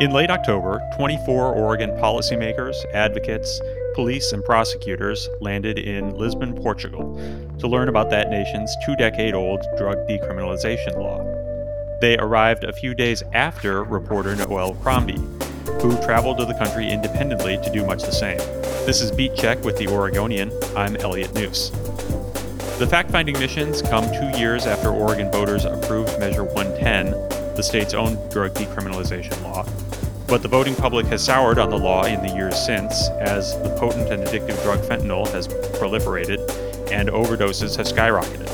In late October, 24 Oregon policymakers, advocates, police, and prosecutors landed in Lisbon, Portugal, to learn about that nation's two decade old drug decriminalization law. They arrived a few days after reporter Noelle Crombie, who traveled to the country independently to do much the same. This is Beat Check with the Oregonian. I'm Elliot Njus. The fact finding missions come two years after Oregon voters approved Measure 110, the state's own drug decriminalization law, but the voting public has soured on the law in the years since, as the potent and addictive drug fentanyl has proliferated and overdoses have skyrocketed.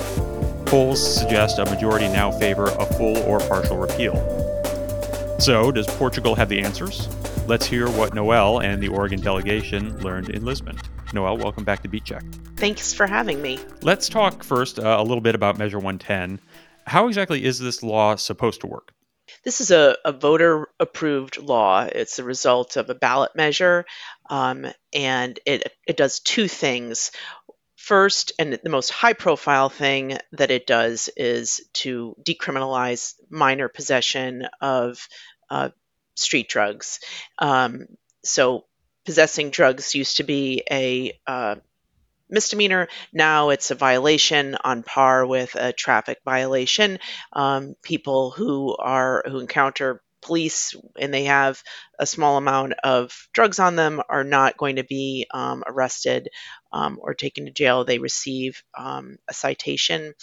Polls suggest a majority now favor a full or partial repeal. So, does Portugal have the answers? Let's hear what Noelle and the Oregon delegation learned in Lisbon. Noelle, welcome back to Beat Check. Thanks for having me. Let's talk first uh, a little bit about Measure 110. How exactly is this law supposed to work? This is a, a voter approved law. It's a result of a ballot measure, um, and it, it does two things. First, and the most high profile thing that it does is to decriminalize minor possession of uh, street drugs. Um, so, possessing drugs used to be a uh, misdemeanor. Now it's a violation on par with a traffic violation. Um, people who are who encounter police and they have a small amount of drugs on them are not going to be um, arrested um, or taken to jail. They receive um, a citation,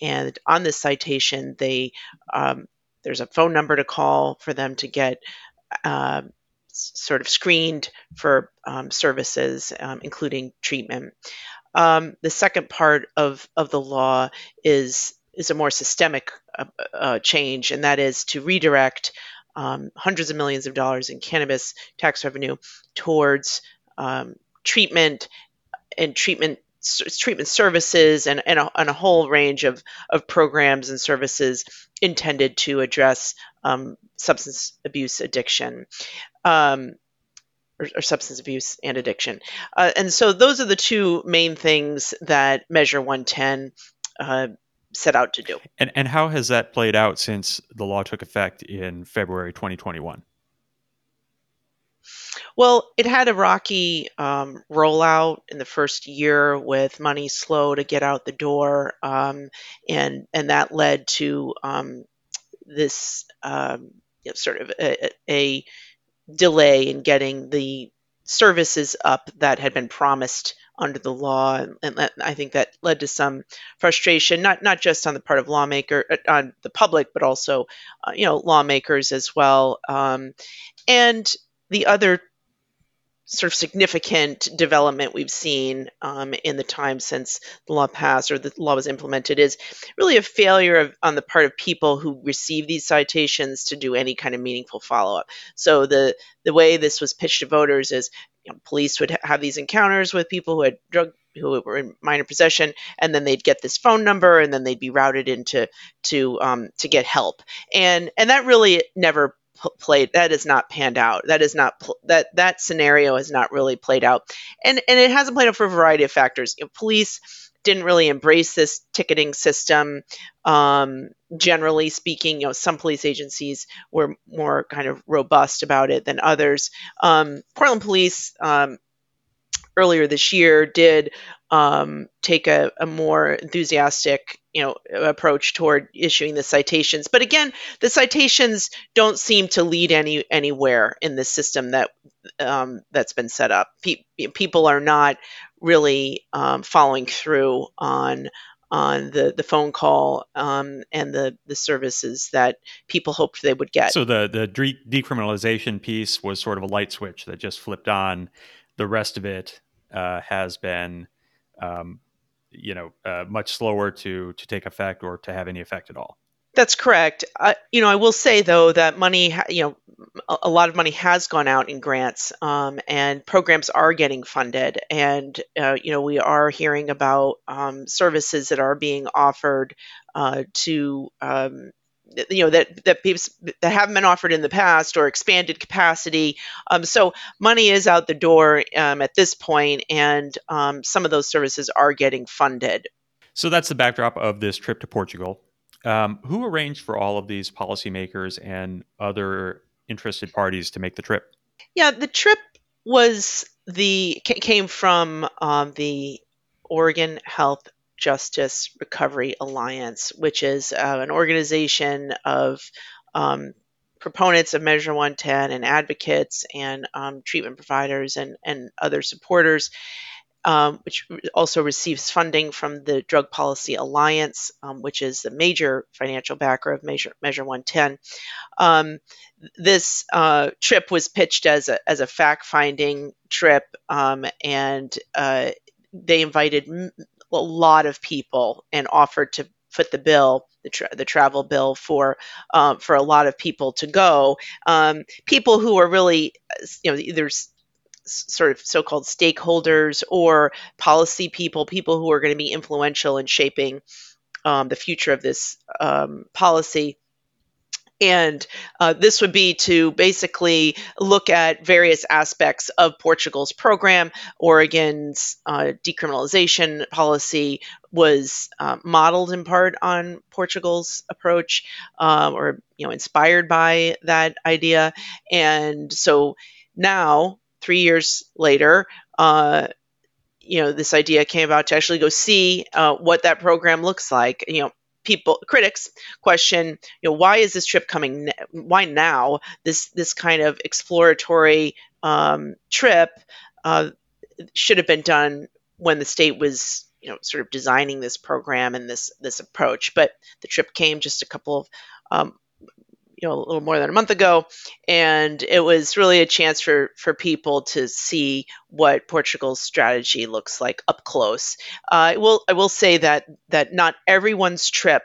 and on this citation, they um, there's a phone number to call for them to get. Uh, sort of screened for um, services, um, including treatment. Um, the second part of, of the law is is a more systemic uh, uh, change, and that is to redirect um, hundreds of millions of dollars in cannabis tax revenue towards um, treatment and treatment treatment services and, and, a, and a whole range of, of programs and services intended to address um, substance abuse addiction. Um, or, or, substance abuse and addiction. Uh, and so those are the two main things that Measure 110 uh, set out to do. And, and how has that played out since the law took effect in February 2021? Well, it had a rocky um, rollout in the first year with money slow to get out the door, um, and and that led to um, this um, you know, sort of a, a delay in getting the services up that had been promised under the law, and, I think that led to some frustration, not not just on the part of lawmaker, uh, on the public, but also, uh, you know, lawmakers as well. Um, and the other sort of significant development we've seen um, in the time since the law passed or the law was implemented is really a failure of, on the part of people who receive these citations to do any kind of meaningful follow-up. So the the way this was pitched to voters is you know, police would have these encounters with people who had drug who were in minor possession, and then they'd get this phone number, and then they'd be routed into to um, to get help, and and that really never played that is not panned out. That is not pl- that that scenario has not really played out. And and it hasn't played out for a variety of factors. You know, police didn't really embrace this ticketing system. Um, generally speaking you know some police agencies were more kind of robust about it than others. Um, portland police um, earlier this year did um, take a, a, more enthusiastic you know approach toward issuing the citations but again the citations don't seem to lead any anywhere in the system that um, that's been set up Pe- people are not really um, following through on on the, the phone call um, and the, the services that people hoped they would get. So the the de- decriminalization piece was sort of a light switch that just flipped on. The rest of it uh, has been, um, you know, uh, much slower to to take effect or to have any effect at all. That's correct. you know, I will say though that money, you know, a, a lot of money has gone out in grants, um, and programs are getting funded, and uh, you know, we are hearing about um, services that are being offered uh, to um, you know that that people that haven't been offered in the past or expanded capacity. Um, so money is out the door um, at this point, and um, some of those services are getting funded. So that's the backdrop of this trip to Portugal. Um, who arranged for all of these policymakers and other interested parties to make the trip? Yeah, the trip was the came from um, the Oregon Health Justice Recovery Alliance, which is uh, an organization of um, proponents of Measure 110 and advocates and um, treatment providers and, and other supporters, um, which also receives funding from the Drug Policy Alliance, um, which is the major financial backer of Measure, Measure 110. Um, this uh, trip was pitched as a, as a fact finding trip, um, and uh, they invited a lot of people and offered to foot the bill, the, tra- the travel bill for um, for a lot of people to go. Um, people who are really, you know, there's sort of so-called stakeholders or policy people, people who are going to be influential in shaping um, the future of this um, policy. And uh, this would be to basically look at various aspects of Portugal's program. Oregon's uh, decriminalization policy was uh, modeled in part on Portugal's approach, um, or you know, inspired by that idea. And so now, three years later, uh, you know, this idea came about to actually go see uh, what that program looks like. You know, people critics question you know why is this trip coming why now? This this kind of exploratory um, trip uh, should have been done when the state was you know sort of designing this program and this this approach. But the trip came just a couple of um, you know a little more than a month ago and it was really a chance for for people to see what portugal's strategy looks like up close. Uh, i will i will say that that not everyone's trip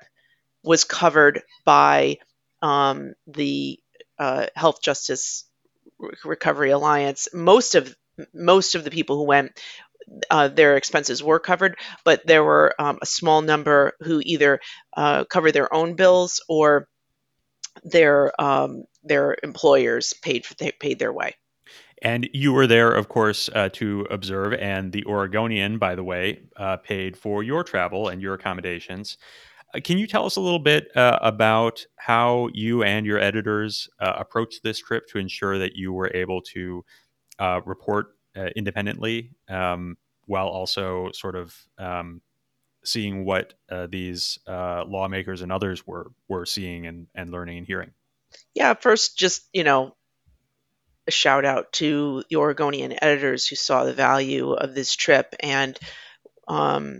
was covered by um, the uh, health justice recovery alliance. Most of most of the people who went uh, their expenses were covered, but there were um, a small number who either uh, covered their own bills or their um, their employers paid for, paid their way. And you were there, of course, uh, to observe. And the Oregonian, by the way, uh, paid for your travel and your accommodations. Uh, can you tell us a little bit uh, about how you and your editors uh, approached this trip to ensure that you were able to uh, report independently um, while also sort of um, seeing what uh, these uh, lawmakers and others were were seeing and, and learning and hearing. Yeah, first, just you know, a shout out to the Oregonian editors who saw the value of this trip and, um,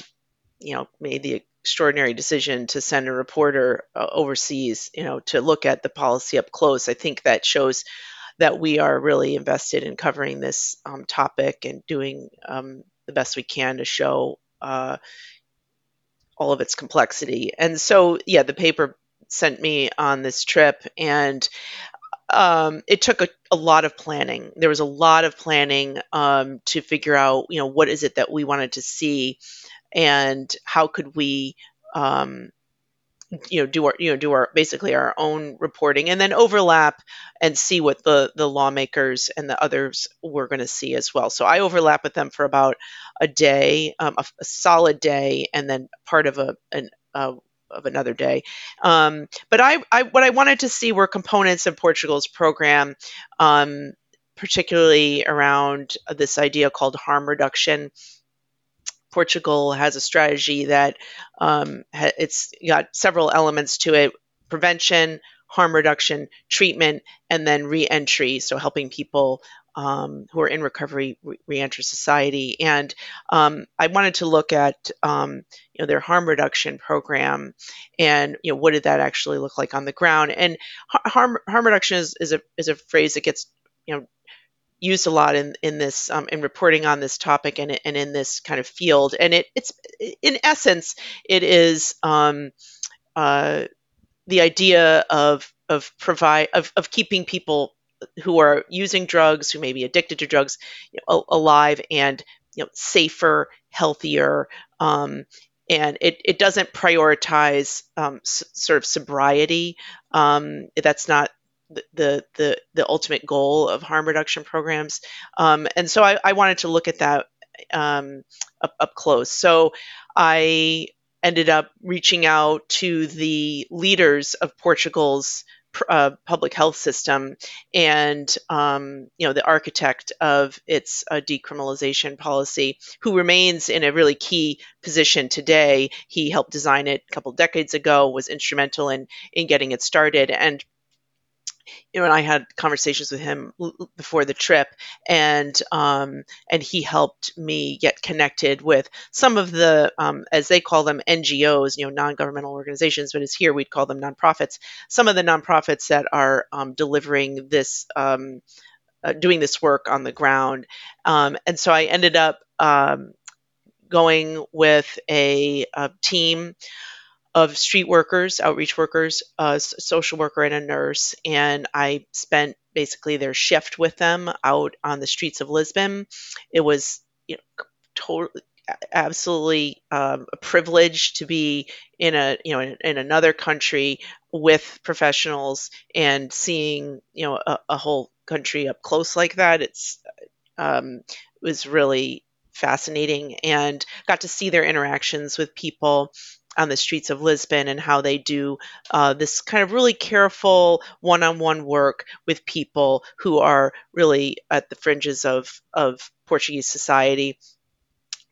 you know, made the extraordinary decision to send a reporter uh, overseas, you know, to look at the policy up close. I think that shows that we are really invested in covering this um, topic and doing um, the best we can to show, uh, all of its complexity. And so, yeah, the paper sent me on this trip, and um, it took a, a, lot of planning. There was a lot of planning um, to figure out, you know, what is it that we wanted to see, and how could we um, you know do our you know do our basically our own reporting and then overlap and see what the the lawmakers and the others were going to see as well. So i overlap with them for about a day um, a, a, solid day and then part of a an uh, of another day. Um, but I, I what i wanted to see were components of portugal's program um, particularly around this idea called harm reduction Portugal has a strategy that um, ha- it's got several elements to it: prevention, harm reduction, treatment, and then reentry. So helping people um, who are in recovery re- reenter society. And um, I wanted to look at um, you know their harm reduction program, and you know what did that actually look like on the ground. And harm harm reduction is, is a is a phrase that gets you know used a lot in in this um, in reporting on this topic and and in this kind of field. And it it's in essence it is um, uh, the idea of of provide of of keeping people who are using drugs, who may be addicted to drugs, you know, alive and you know safer, healthier. Um, and it, it doesn't prioritize um, s- sort of sobriety. Um, that's not the the the ultimate goal of harm reduction programs. Um, and so I, I, wanted to look at that um, up, up close. So I ended up reaching out to the leaders of Portugal's uh, public health system and um, you know the architect of its uh, decriminalization policy who remains in a really key position today he helped design it a couple decades ago was instrumental in in getting it started and you know, and I had conversations with him before the trip, and um, and he helped me get connected with some of the, um, as they call them, NGOs, you know, non-governmental organizations, but as here we'd call them nonprofits. Some of the nonprofits that are um, delivering this, um, uh, doing this work on the ground, um, and so I ended up um, going with a, a team of street workers, outreach workers, a social worker, and a nurse. And I spent basically their shift with them out on the streets of Lisbon. It was, you know, totally absolutely um, a privilege to be in a you know in, in, another country with professionals and seeing you know a, a whole country up close like that it's um, was really fascinating and got to see their interactions with people on the streets of Lisbon and how they do uh, this kind of really careful one on one work with people who are really at the fringes of, of Portuguese society.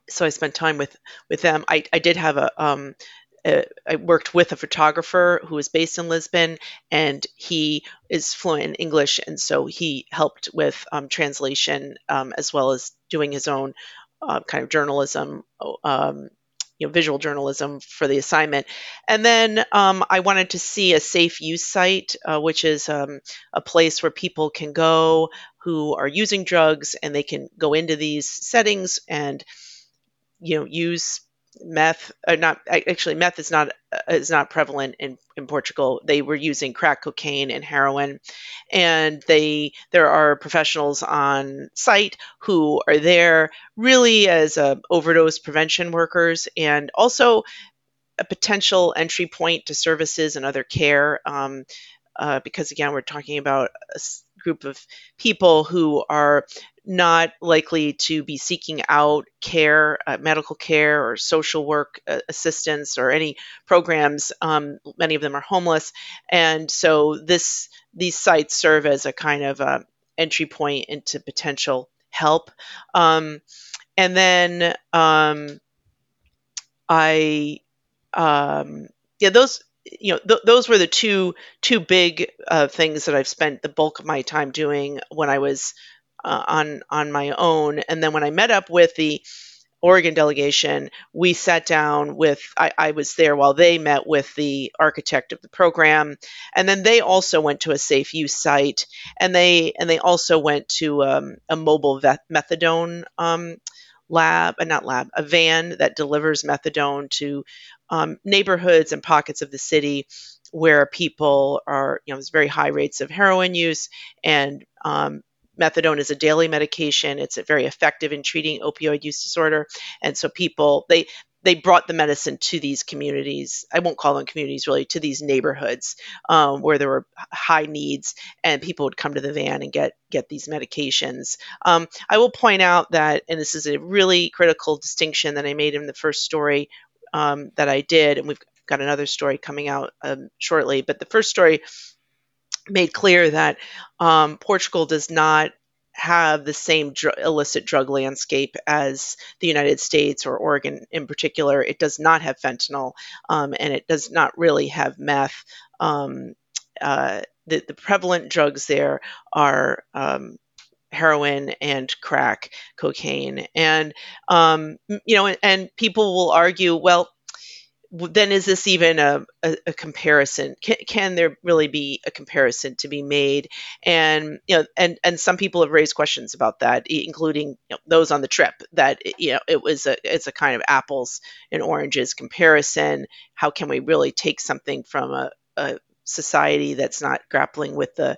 So I spent time with, with them. I, I did have a, um, I worked with a photographer who was based in Lisbon, and he is fluent in English, and so he helped with um, translation um, as well as doing his own uh, kind of journalism um, you know, visual journalism for the assignment. And then um, I wanted to see a safe use site, uh, which is um, a place where people can go who are using drugs and they can go into these settings and you know use meth uh, not actually meth is not uh, is not prevalent in, in Portugal. They were using crack cocaine and heroin and they there are professionals on site who are there really as uh, overdose prevention workers and also a potential entry point to services and other care um, uh, because again we're talking about group of people who are not likely to be seeking out care, uh, medical care, or social work uh, assistance, or any programs. Um, many of them are homeless, and so this these sites serve as a kind of uh, entry point into potential help. Um, and then um, I, um, yeah, those you know th- those were the two two big uh, things that I've spent the bulk of my time doing when I was uh, on on my own. And then when I met up with the Oregon delegation, we sat down with, I, I, was there while they met with the architect of the program. And then they also went to a safe use site and they, and they also went to um, a mobile methadone um, lab, uh, not lab, a van that delivers methadone to um, neighborhoods and pockets of the city where people are, you know, there's very high rates of heroin use and um, methadone is a daily medication. It's very effective in treating opioid use disorder. And so people, they, they brought the medicine to these communities. I won't call them communities really, to these neighborhoods um, where there were high needs, and people would come to the van and get get these medications. Um, I will point out that, and this is a really critical distinction that I made in the first story um, that I did, and we've got another story coming out um, shortly. But the first story made clear that um, Portugal does not have the same dr- illicit drug landscape as the United States or Oregon in particular. It does not have fentanyl um, and it does not really have meth. Um, uh, the, the, prevalent drugs there are um, heroin and crack cocaine and um, you know and, and people will argue well then is this even a, a, a comparison? Can, can, there really be a comparison to be made? And you know, and and some people have raised questions about that, including you know, those on the trip. That you know, it was a it's a kind of apples and oranges comparison. How can we really take something from a, a society that's not grappling with the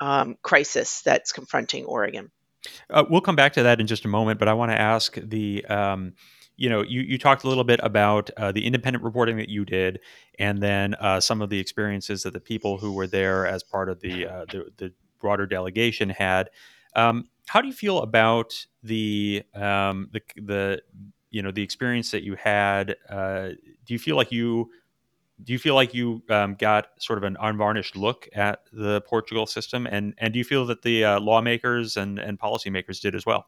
um, crisis that's confronting Oregon? Uh, we'll come back to that in just a moment, but I want to ask the. Um, you know, you, you talked a little bit about uh, the independent reporting that you did, and then uh, some of the experiences that the people who were there as part of the uh, the, the, broader delegation had. Um, how do you feel about the um, the the you know the experience that you had? Uh, do you feel like you do you feel like you um, got sort of an unvarnished look at the Portugal system, and and do you feel that the uh, lawmakers and and policymakers did as well?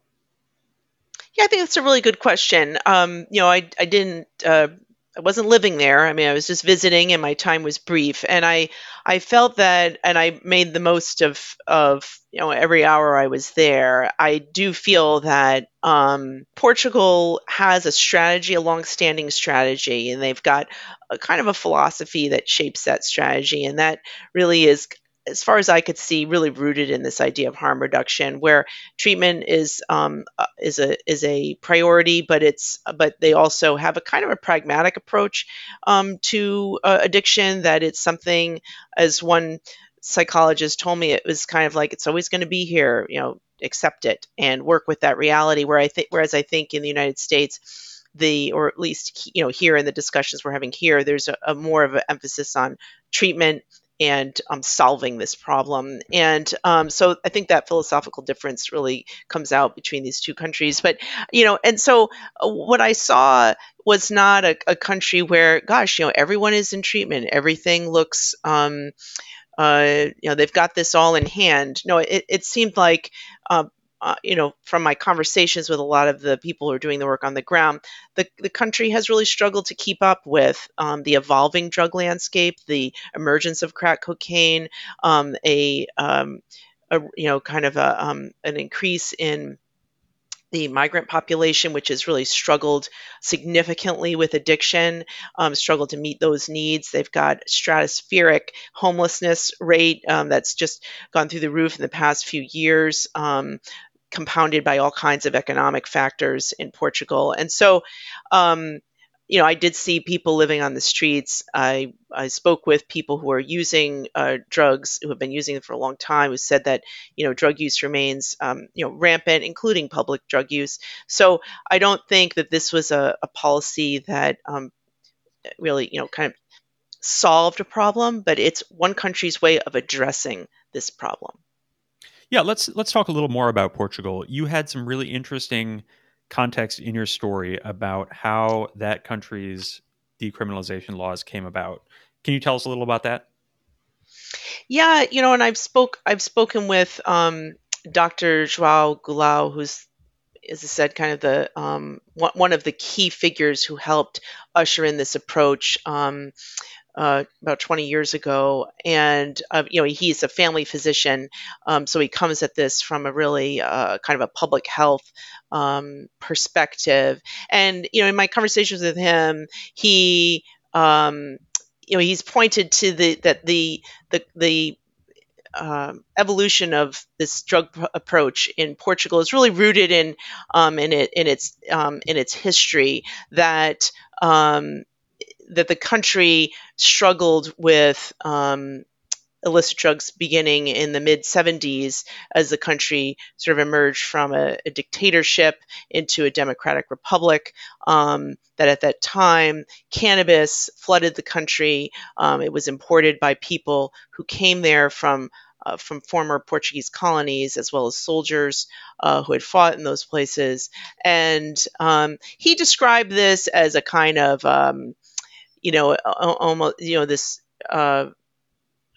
Yeah, I think that's a really good question. Um, you know, I I didn't uh, I wasn't living there. I mean, I was just visiting, and my time was brief. And I I felt that, and I made the most of of you know every hour I was there. I do feel that um, Portugal has a strategy, a long-standing strategy, and they've got a kind of a philosophy that shapes that strategy, and that really is as far as I could see, really rooted in this idea of harm reduction, where treatment is um, uh, is a is a priority, but it's but they also have a kind of a pragmatic approach um, to uh, addiction. That it's something, as one psychologist told me, it was kind of like it's always going to be here. You know, accept it and work with that reality. Where I think, whereas I think in the United States the or at least you know here in the discussions we're having here there's a, a more of an emphasis on treatment and um, solving this problem. And um, so I think that philosophical difference really comes out between these two countries. But, you know, and so uh, what I saw was not a, a country where, gosh, you know, everyone is in treatment, everything looks. Um, uh, you know they've got this all in hand. No, it, it seemed like uh, uh, you know, from my conversations with a lot of the people who are doing the work on the ground, the, the country has really struggled to keep up with um, the evolving drug landscape, the emergence of crack cocaine, um, a, um, a, you know, kind of a, um, an increase in the migrant population, which has really struggled significantly with addiction, um, struggled to meet those needs. They've got stratospheric homelessness rate um, that's just gone through the roof in the past few years. Um, compounded by all kinds of economic factors in Portugal. And so, um, you know, I did see people living on the streets. I, I spoke with people who are using uh, drugs, who have been using them for a long time, who said that, you know, drug use remains, um, you know, rampant, including public drug use. So I don't think that this was a, a policy that um, really, you know, kind of solved a problem, but it's one country's way of addressing this problem. Yeah, let's let's talk a little more about Portugal. You had some really interesting context in your story about how that country's decriminalization laws came about. Can you tell us a little about that? Yeah, you know, and I've spoke I've spoken with um, Dr. Joao Goulao, who's as I said, kind of the um, one of the key figures who helped usher in this approach. Um, uh, about 20 years ago, and uh, you know he's a family physician, um, so he comes at this from a really uh, kind of a public health um, perspective. And you know, in my conversations with him, he um, you know he's pointed to the that the the the um, evolution of this drug pr- approach in Portugal is really rooted in um, in it in its um, in its history that um, that the country struggled with um, illicit drugs beginning in the mid 70s as the country sort of emerged from a, a dictatorship into a democratic republic. Um, that at that time, cannabis flooded the country. Um, it was imported by people who came there from uh, from former Portuguese colonies, as well as soldiers uh, who had fought in those places. And um, he described this as a kind of um, you know, almost, you know, this uh,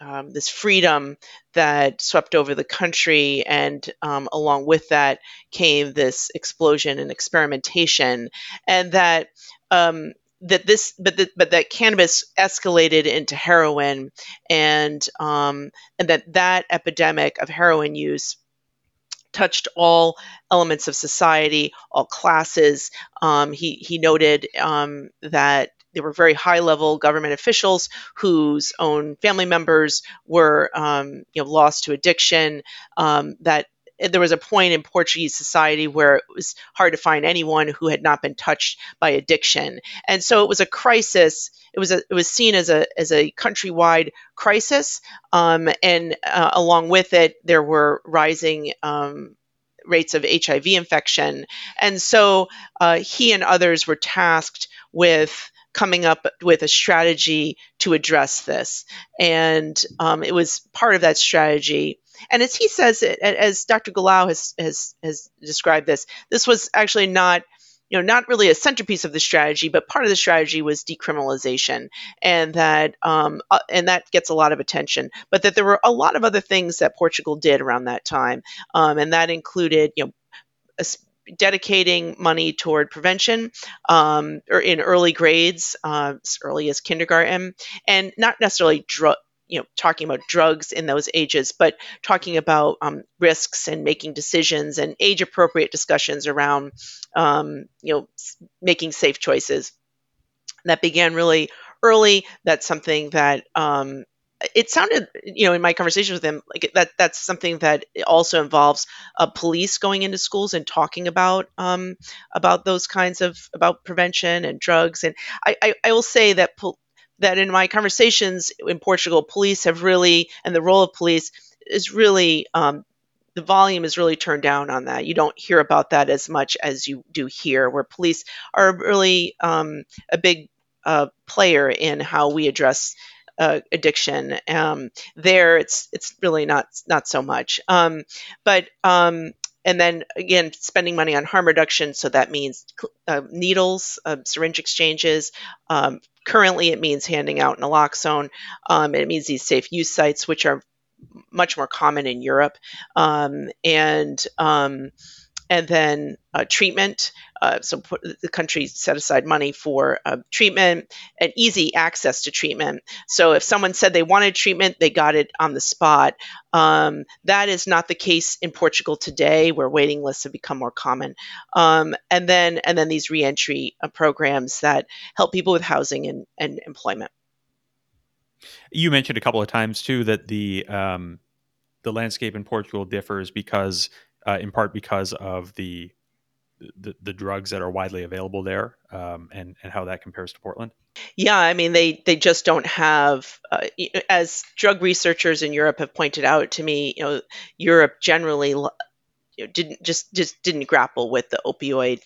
um, this freedom that swept over the country, and um, along with that came this explosion and experimentation, and that um, that this, but that but that cannabis escalated into heroin, and um, and that that epidemic of heroin use touched all elements of society, all classes. Um, he he noted um, that there were very high level government officials whose own family members were um, you know lost to addiction um, that there was a point in Portuguese society where it was hard to find anyone who had not been touched by addiction, and so it was a crisis. It was a, it was seen as a as a countrywide crisis, um, and uh, along with it, there were rising um, rates of HIV infection, and so uh, he and others were tasked with coming up with a strategy to address this. And um, it was part of that strategy. And as he says, as Dr. Goulao has, has, has described this, this was actually not you know, not really a centerpiece of the strategy, but part of the strategy was decriminalization, and that um, uh, and that gets a lot of attention. But that there were a lot of other things that Portugal did around that time, um, and that included, you know, dedicating money toward prevention um, or in early grades, uh, as early as kindergarten, and not necessarily drug you know talking about drugs in those ages but talking about um, risks and making decisions and age appropriate discussions around um, you know making safe choices. That began really early. That's something that um, it sounded you know in my conversation with him like that that's something that also involves uh, police going into schools and talking about um, about those kinds of about prevention and drugs and i i, I will say that that in my conversations in Portugal, police have really, and the role of police is really, um, the volume is really turned down on that. You don't hear about that as much as you do here, where police are really um, a big uh, player in how we address uh, addiction. Um, there, it's it's really not not so much. Um, but um, and then again, spending money on harm reduction. So that means uh, needles, uh, syringe exchanges, um, Currently, it means handing out naloxone. Um, it means these safe use sites, which are much more common in Europe, um, and and then uh, treatment. Uh, so the country set aside money for uh, treatment and easy access to treatment. So if someone said they wanted treatment, they got it on the spot. Um, that is not the case in Portugal today, where waiting lists have become more common. Um, and then and then these reentry uh, programs that help people with housing and, and employment. You mentioned a couple of times too that the um, the landscape in Portugal differs because uh, in part because of the, the, the drugs that are widely available there, um, and and how that compares to Portland. Yeah, I mean they they just don't have, uh, as drug researchers in Europe have pointed out to me. You know, Europe generally you know, didn't just just didn't grapple with the opioid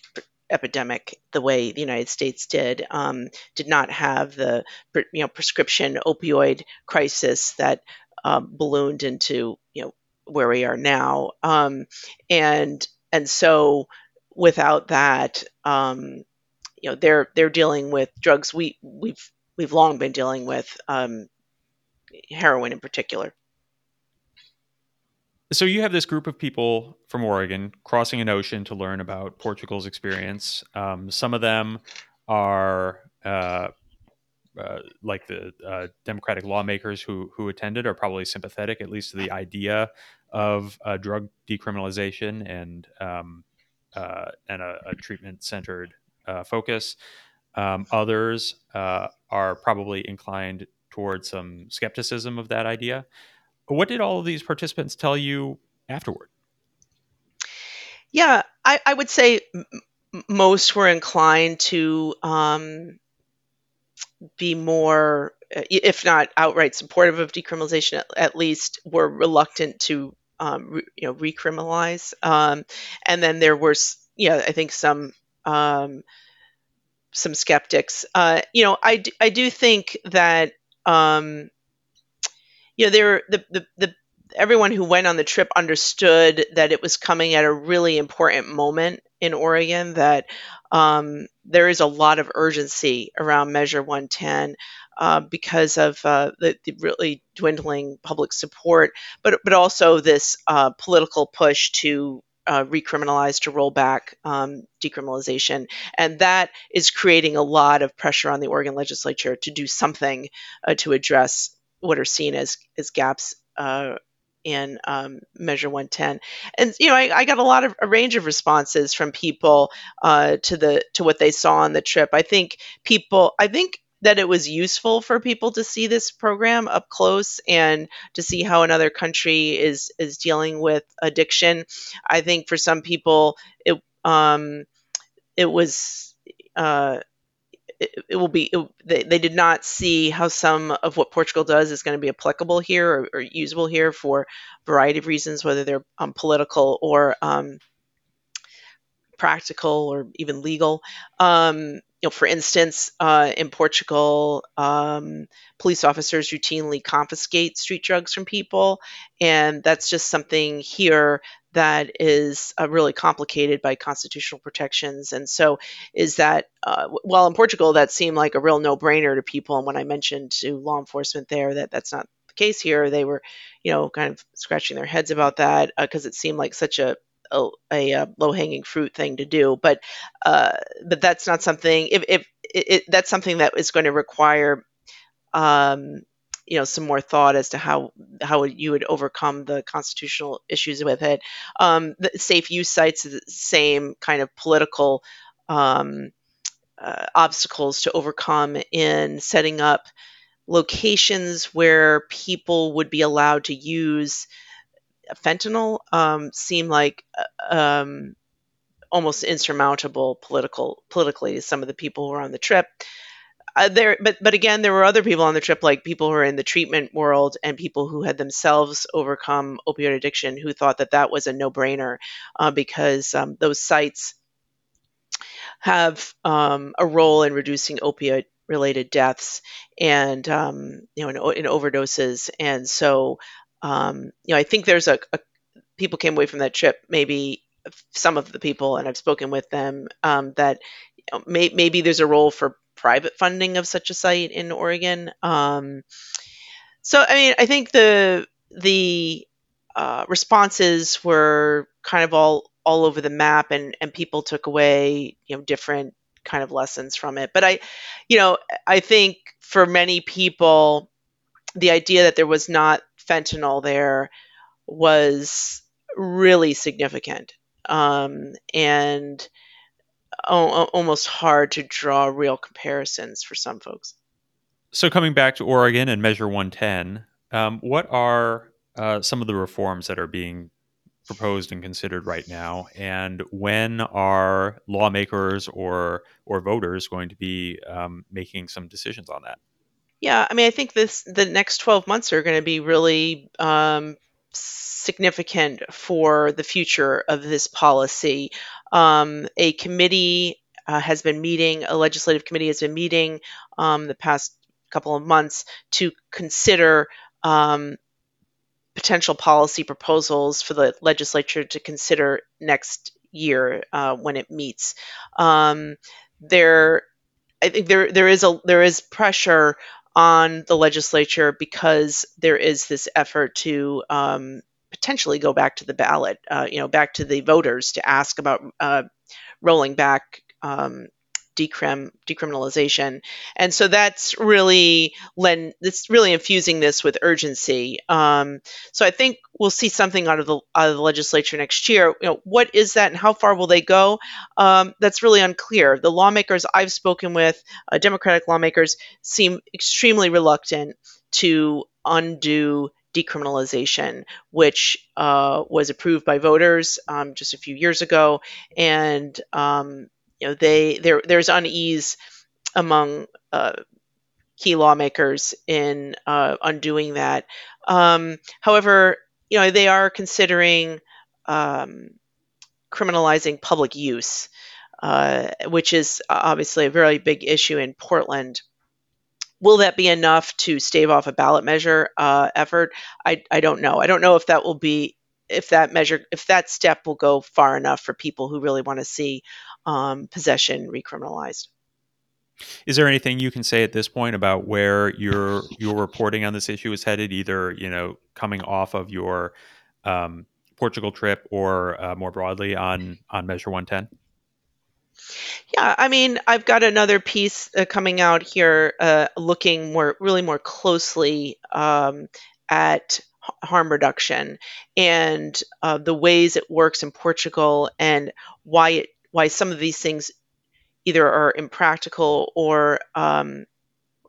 epidemic the way the United States did. Um, did not have the you know prescription opioid crisis that uh, ballooned into where we are now. Um, and and so without that, um, you know, they're they're dealing with drugs we we've we've long been dealing with, um, heroin in particular. So you have this group of people from Oregon crossing an ocean to learn about Portugal's experience. Um, some of them are uh, uh, like the uh, Democratic lawmakers who who attended are probably sympathetic, at least to the idea of uh, drug decriminalization and um, uh, and a, a treatment centered uh, focus. Um, others are probably inclined towards some skepticism of that idea. What did all of these participants tell you afterward? Yeah, I, I would say m- most were inclined to um, be more, uh, if not outright supportive of decriminalization, at, at least were reluctant to, um, re, you know, recriminalize. Um, and then there were, yeah, I think some um, some skeptics. Uh, you know, I, I do think that um, you know there the, the the everyone who went on the trip understood that it was coming at a really important moment in Oregon that um, there is a lot of urgency around Measure 110 uh, because of uh, the, the, really dwindling public support, but but also this uh, political push to uh, recriminalize, to roll back um, decriminalization, and that is creating a lot of pressure on the Oregon legislature to do something uh, to address what are seen as as gaps uh, in um, Measure 110. And you know, I, I, got a lot of a range of responses from people uh, to the to what they saw on the trip. I think people, I think that it was useful for people to see this program up close and to see how another country is is dealing with addiction. I think for some people, it um, it was. Uh, it, it will be it, they, they did not see how some of what Portugal does is going to be applicable here or, or usable here for a variety of reasons, whether they're um, political or um, practical or even legal. Um, you know, for instance, uh, in Portugal, um, police officers routinely confiscate street drugs from people, and that's just something here that is uh, really complicated by constitutional protections. And so, is that uh, well in Portugal that seemed like a real no-brainer to people, and when I mentioned to law enforcement there that that's not the case here, they were, you know, kind of scratching their heads about that because uh, it seemed like such a a, a, low hanging fruit thing to do. But uh, but that's not something. If, if it, it, that's something that is going to require. Um, you know some more thought as to how how you would overcome the constitutional issues with it. Um, the safe use sites the same kind of political um, uh, obstacles to overcome in setting up locations where people would be allowed to use fentanyl um, seem like uh, um, almost insurmountable political politically to some of the people who were on the trip. Uh, there, but but again, there were other people on the trip, like people who are in the treatment world and people who had themselves overcome opioid addiction, who thought that that was a no-brainer uh, because um, those sites have um, a role in reducing opioid related deaths and um, you know in, in, overdoses and so um, you know, I think there's a, a, people came away from that trip, maybe some of the people, and I've spoken with them, um, that you know, may, maybe there's a role for private funding of such a site in Oregon. Um, so, I mean, I think the the uh, responses were kind of all all over the map, and and people took away you know different kind of lessons from it. But I, you know, I think for many people, the idea that there was not fentanyl there was really significant um, and o- almost hard to draw real comparisons for some folks. So, coming back to Oregon and Measure 110, um, what are uh, some of the reforms that are being proposed and considered right now, and when are lawmakers or or voters going to be um, making some decisions on that? Yeah, I mean, I think this the next 12 months are going to be really um, significant for the future of this policy. Um, a committee uh, has been meeting, a legislative committee has been meeting um, the past couple of months to consider um, potential policy proposals for the legislature to consider next year uh, when it meets. Um, there, I think there there is a there is pressure on the legislature because there is this effort to um, potentially go back to the ballot, uh, you know, back to the voters to ask about uh, rolling back um, decrim decriminalization, and so that's really lend it's really infusing this with urgency. Um, so I think we'll see something out of the out of the legislature next year. You know, what is that, and how far will they go? Um, that's really unclear. The lawmakers I've spoken with, uh, Democratic lawmakers, seem extremely reluctant to undo decriminalization, which uh, was approved by voters um, just a few years ago, and um, you know they there there's unease among uh, key lawmakers in uh, undoing that. Um, however, you know they are considering um, criminalizing public use, uh, which is obviously a very big issue in Portland. Will that be enough to stave off a ballot measure uh, effort? I, I don't know. I don't know if that will be if that measure if that step will go far enough for people who really want to see um, possession recriminalized. Is there anything you can say at this point about where your your reporting on this issue is headed? Either you know coming off of your um, Portugal trip or uh, more broadly on on Measure One Ten. Yeah, I mean, I've got another piece uh, coming out here, uh, looking more really more closely um, at harm reduction and uh, the ways it works in Portugal and why it why some of these things either are impractical or um,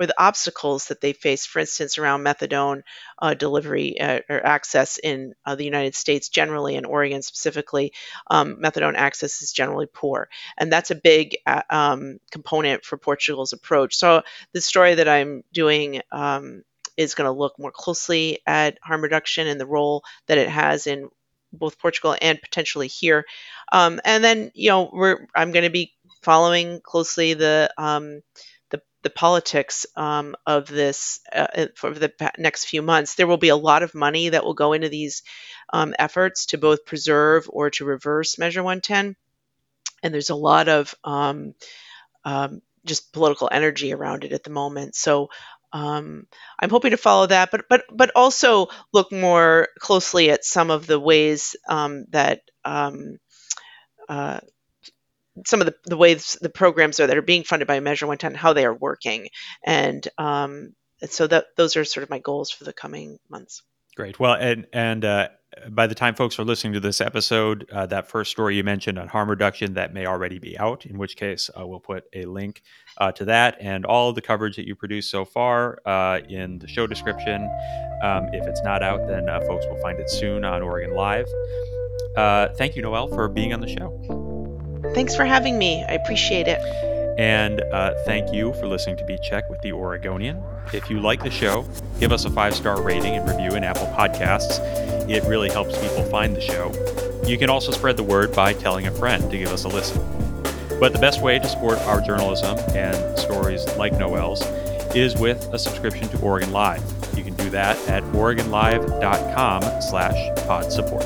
or the obstacles that they face, for instance, around methadone uh, delivery uh, or access in uh, the United States generally, and Oregon specifically, um, methadone access is generally poor, and that's a big uh, um, component for Portugal's approach. So the story that I'm doing um, is going to look more closely at harm reduction and the role that it has in both Portugal and potentially here. Um, and then, you know, we're I'm going to be following closely the um, the, the politics um, of this uh, for the next few months. There will be a lot of money that will go into these um, efforts to both preserve or to reverse Measure 110, and there's a lot of um, um, just political energy around it at the moment. So um, I'm hoping to follow that, but but but also look more closely at some of the ways um, that um, uh, some of the, the ways the programs are that are being funded by Measure 110, how they are working, and um, so that those are sort of my goals for the coming months. Great. Well, and and uh, by the time folks are listening to this episode, uh, that first story you mentioned on harm reduction that may already be out. In which case, uh, we'll put a link uh, to that and all the coverage that you produced so far uh, in the show description. Um, if it's not out, then uh, folks will find it soon on Oregon Live. thank you, Noelle, for being on the show. Thanks for having me. I appreciate it. And uh, thank you for listening to Beat Check with the Oregonian. If you like the show, give us a five star rating and review in Apple Podcasts. It really helps people find the show. You can also spread the word by telling a friend to give us a listen. But the best way to support our journalism and stories like Noelle's is with a subscription to Oregon Live. You can do that at oregonlive.com slash pod support.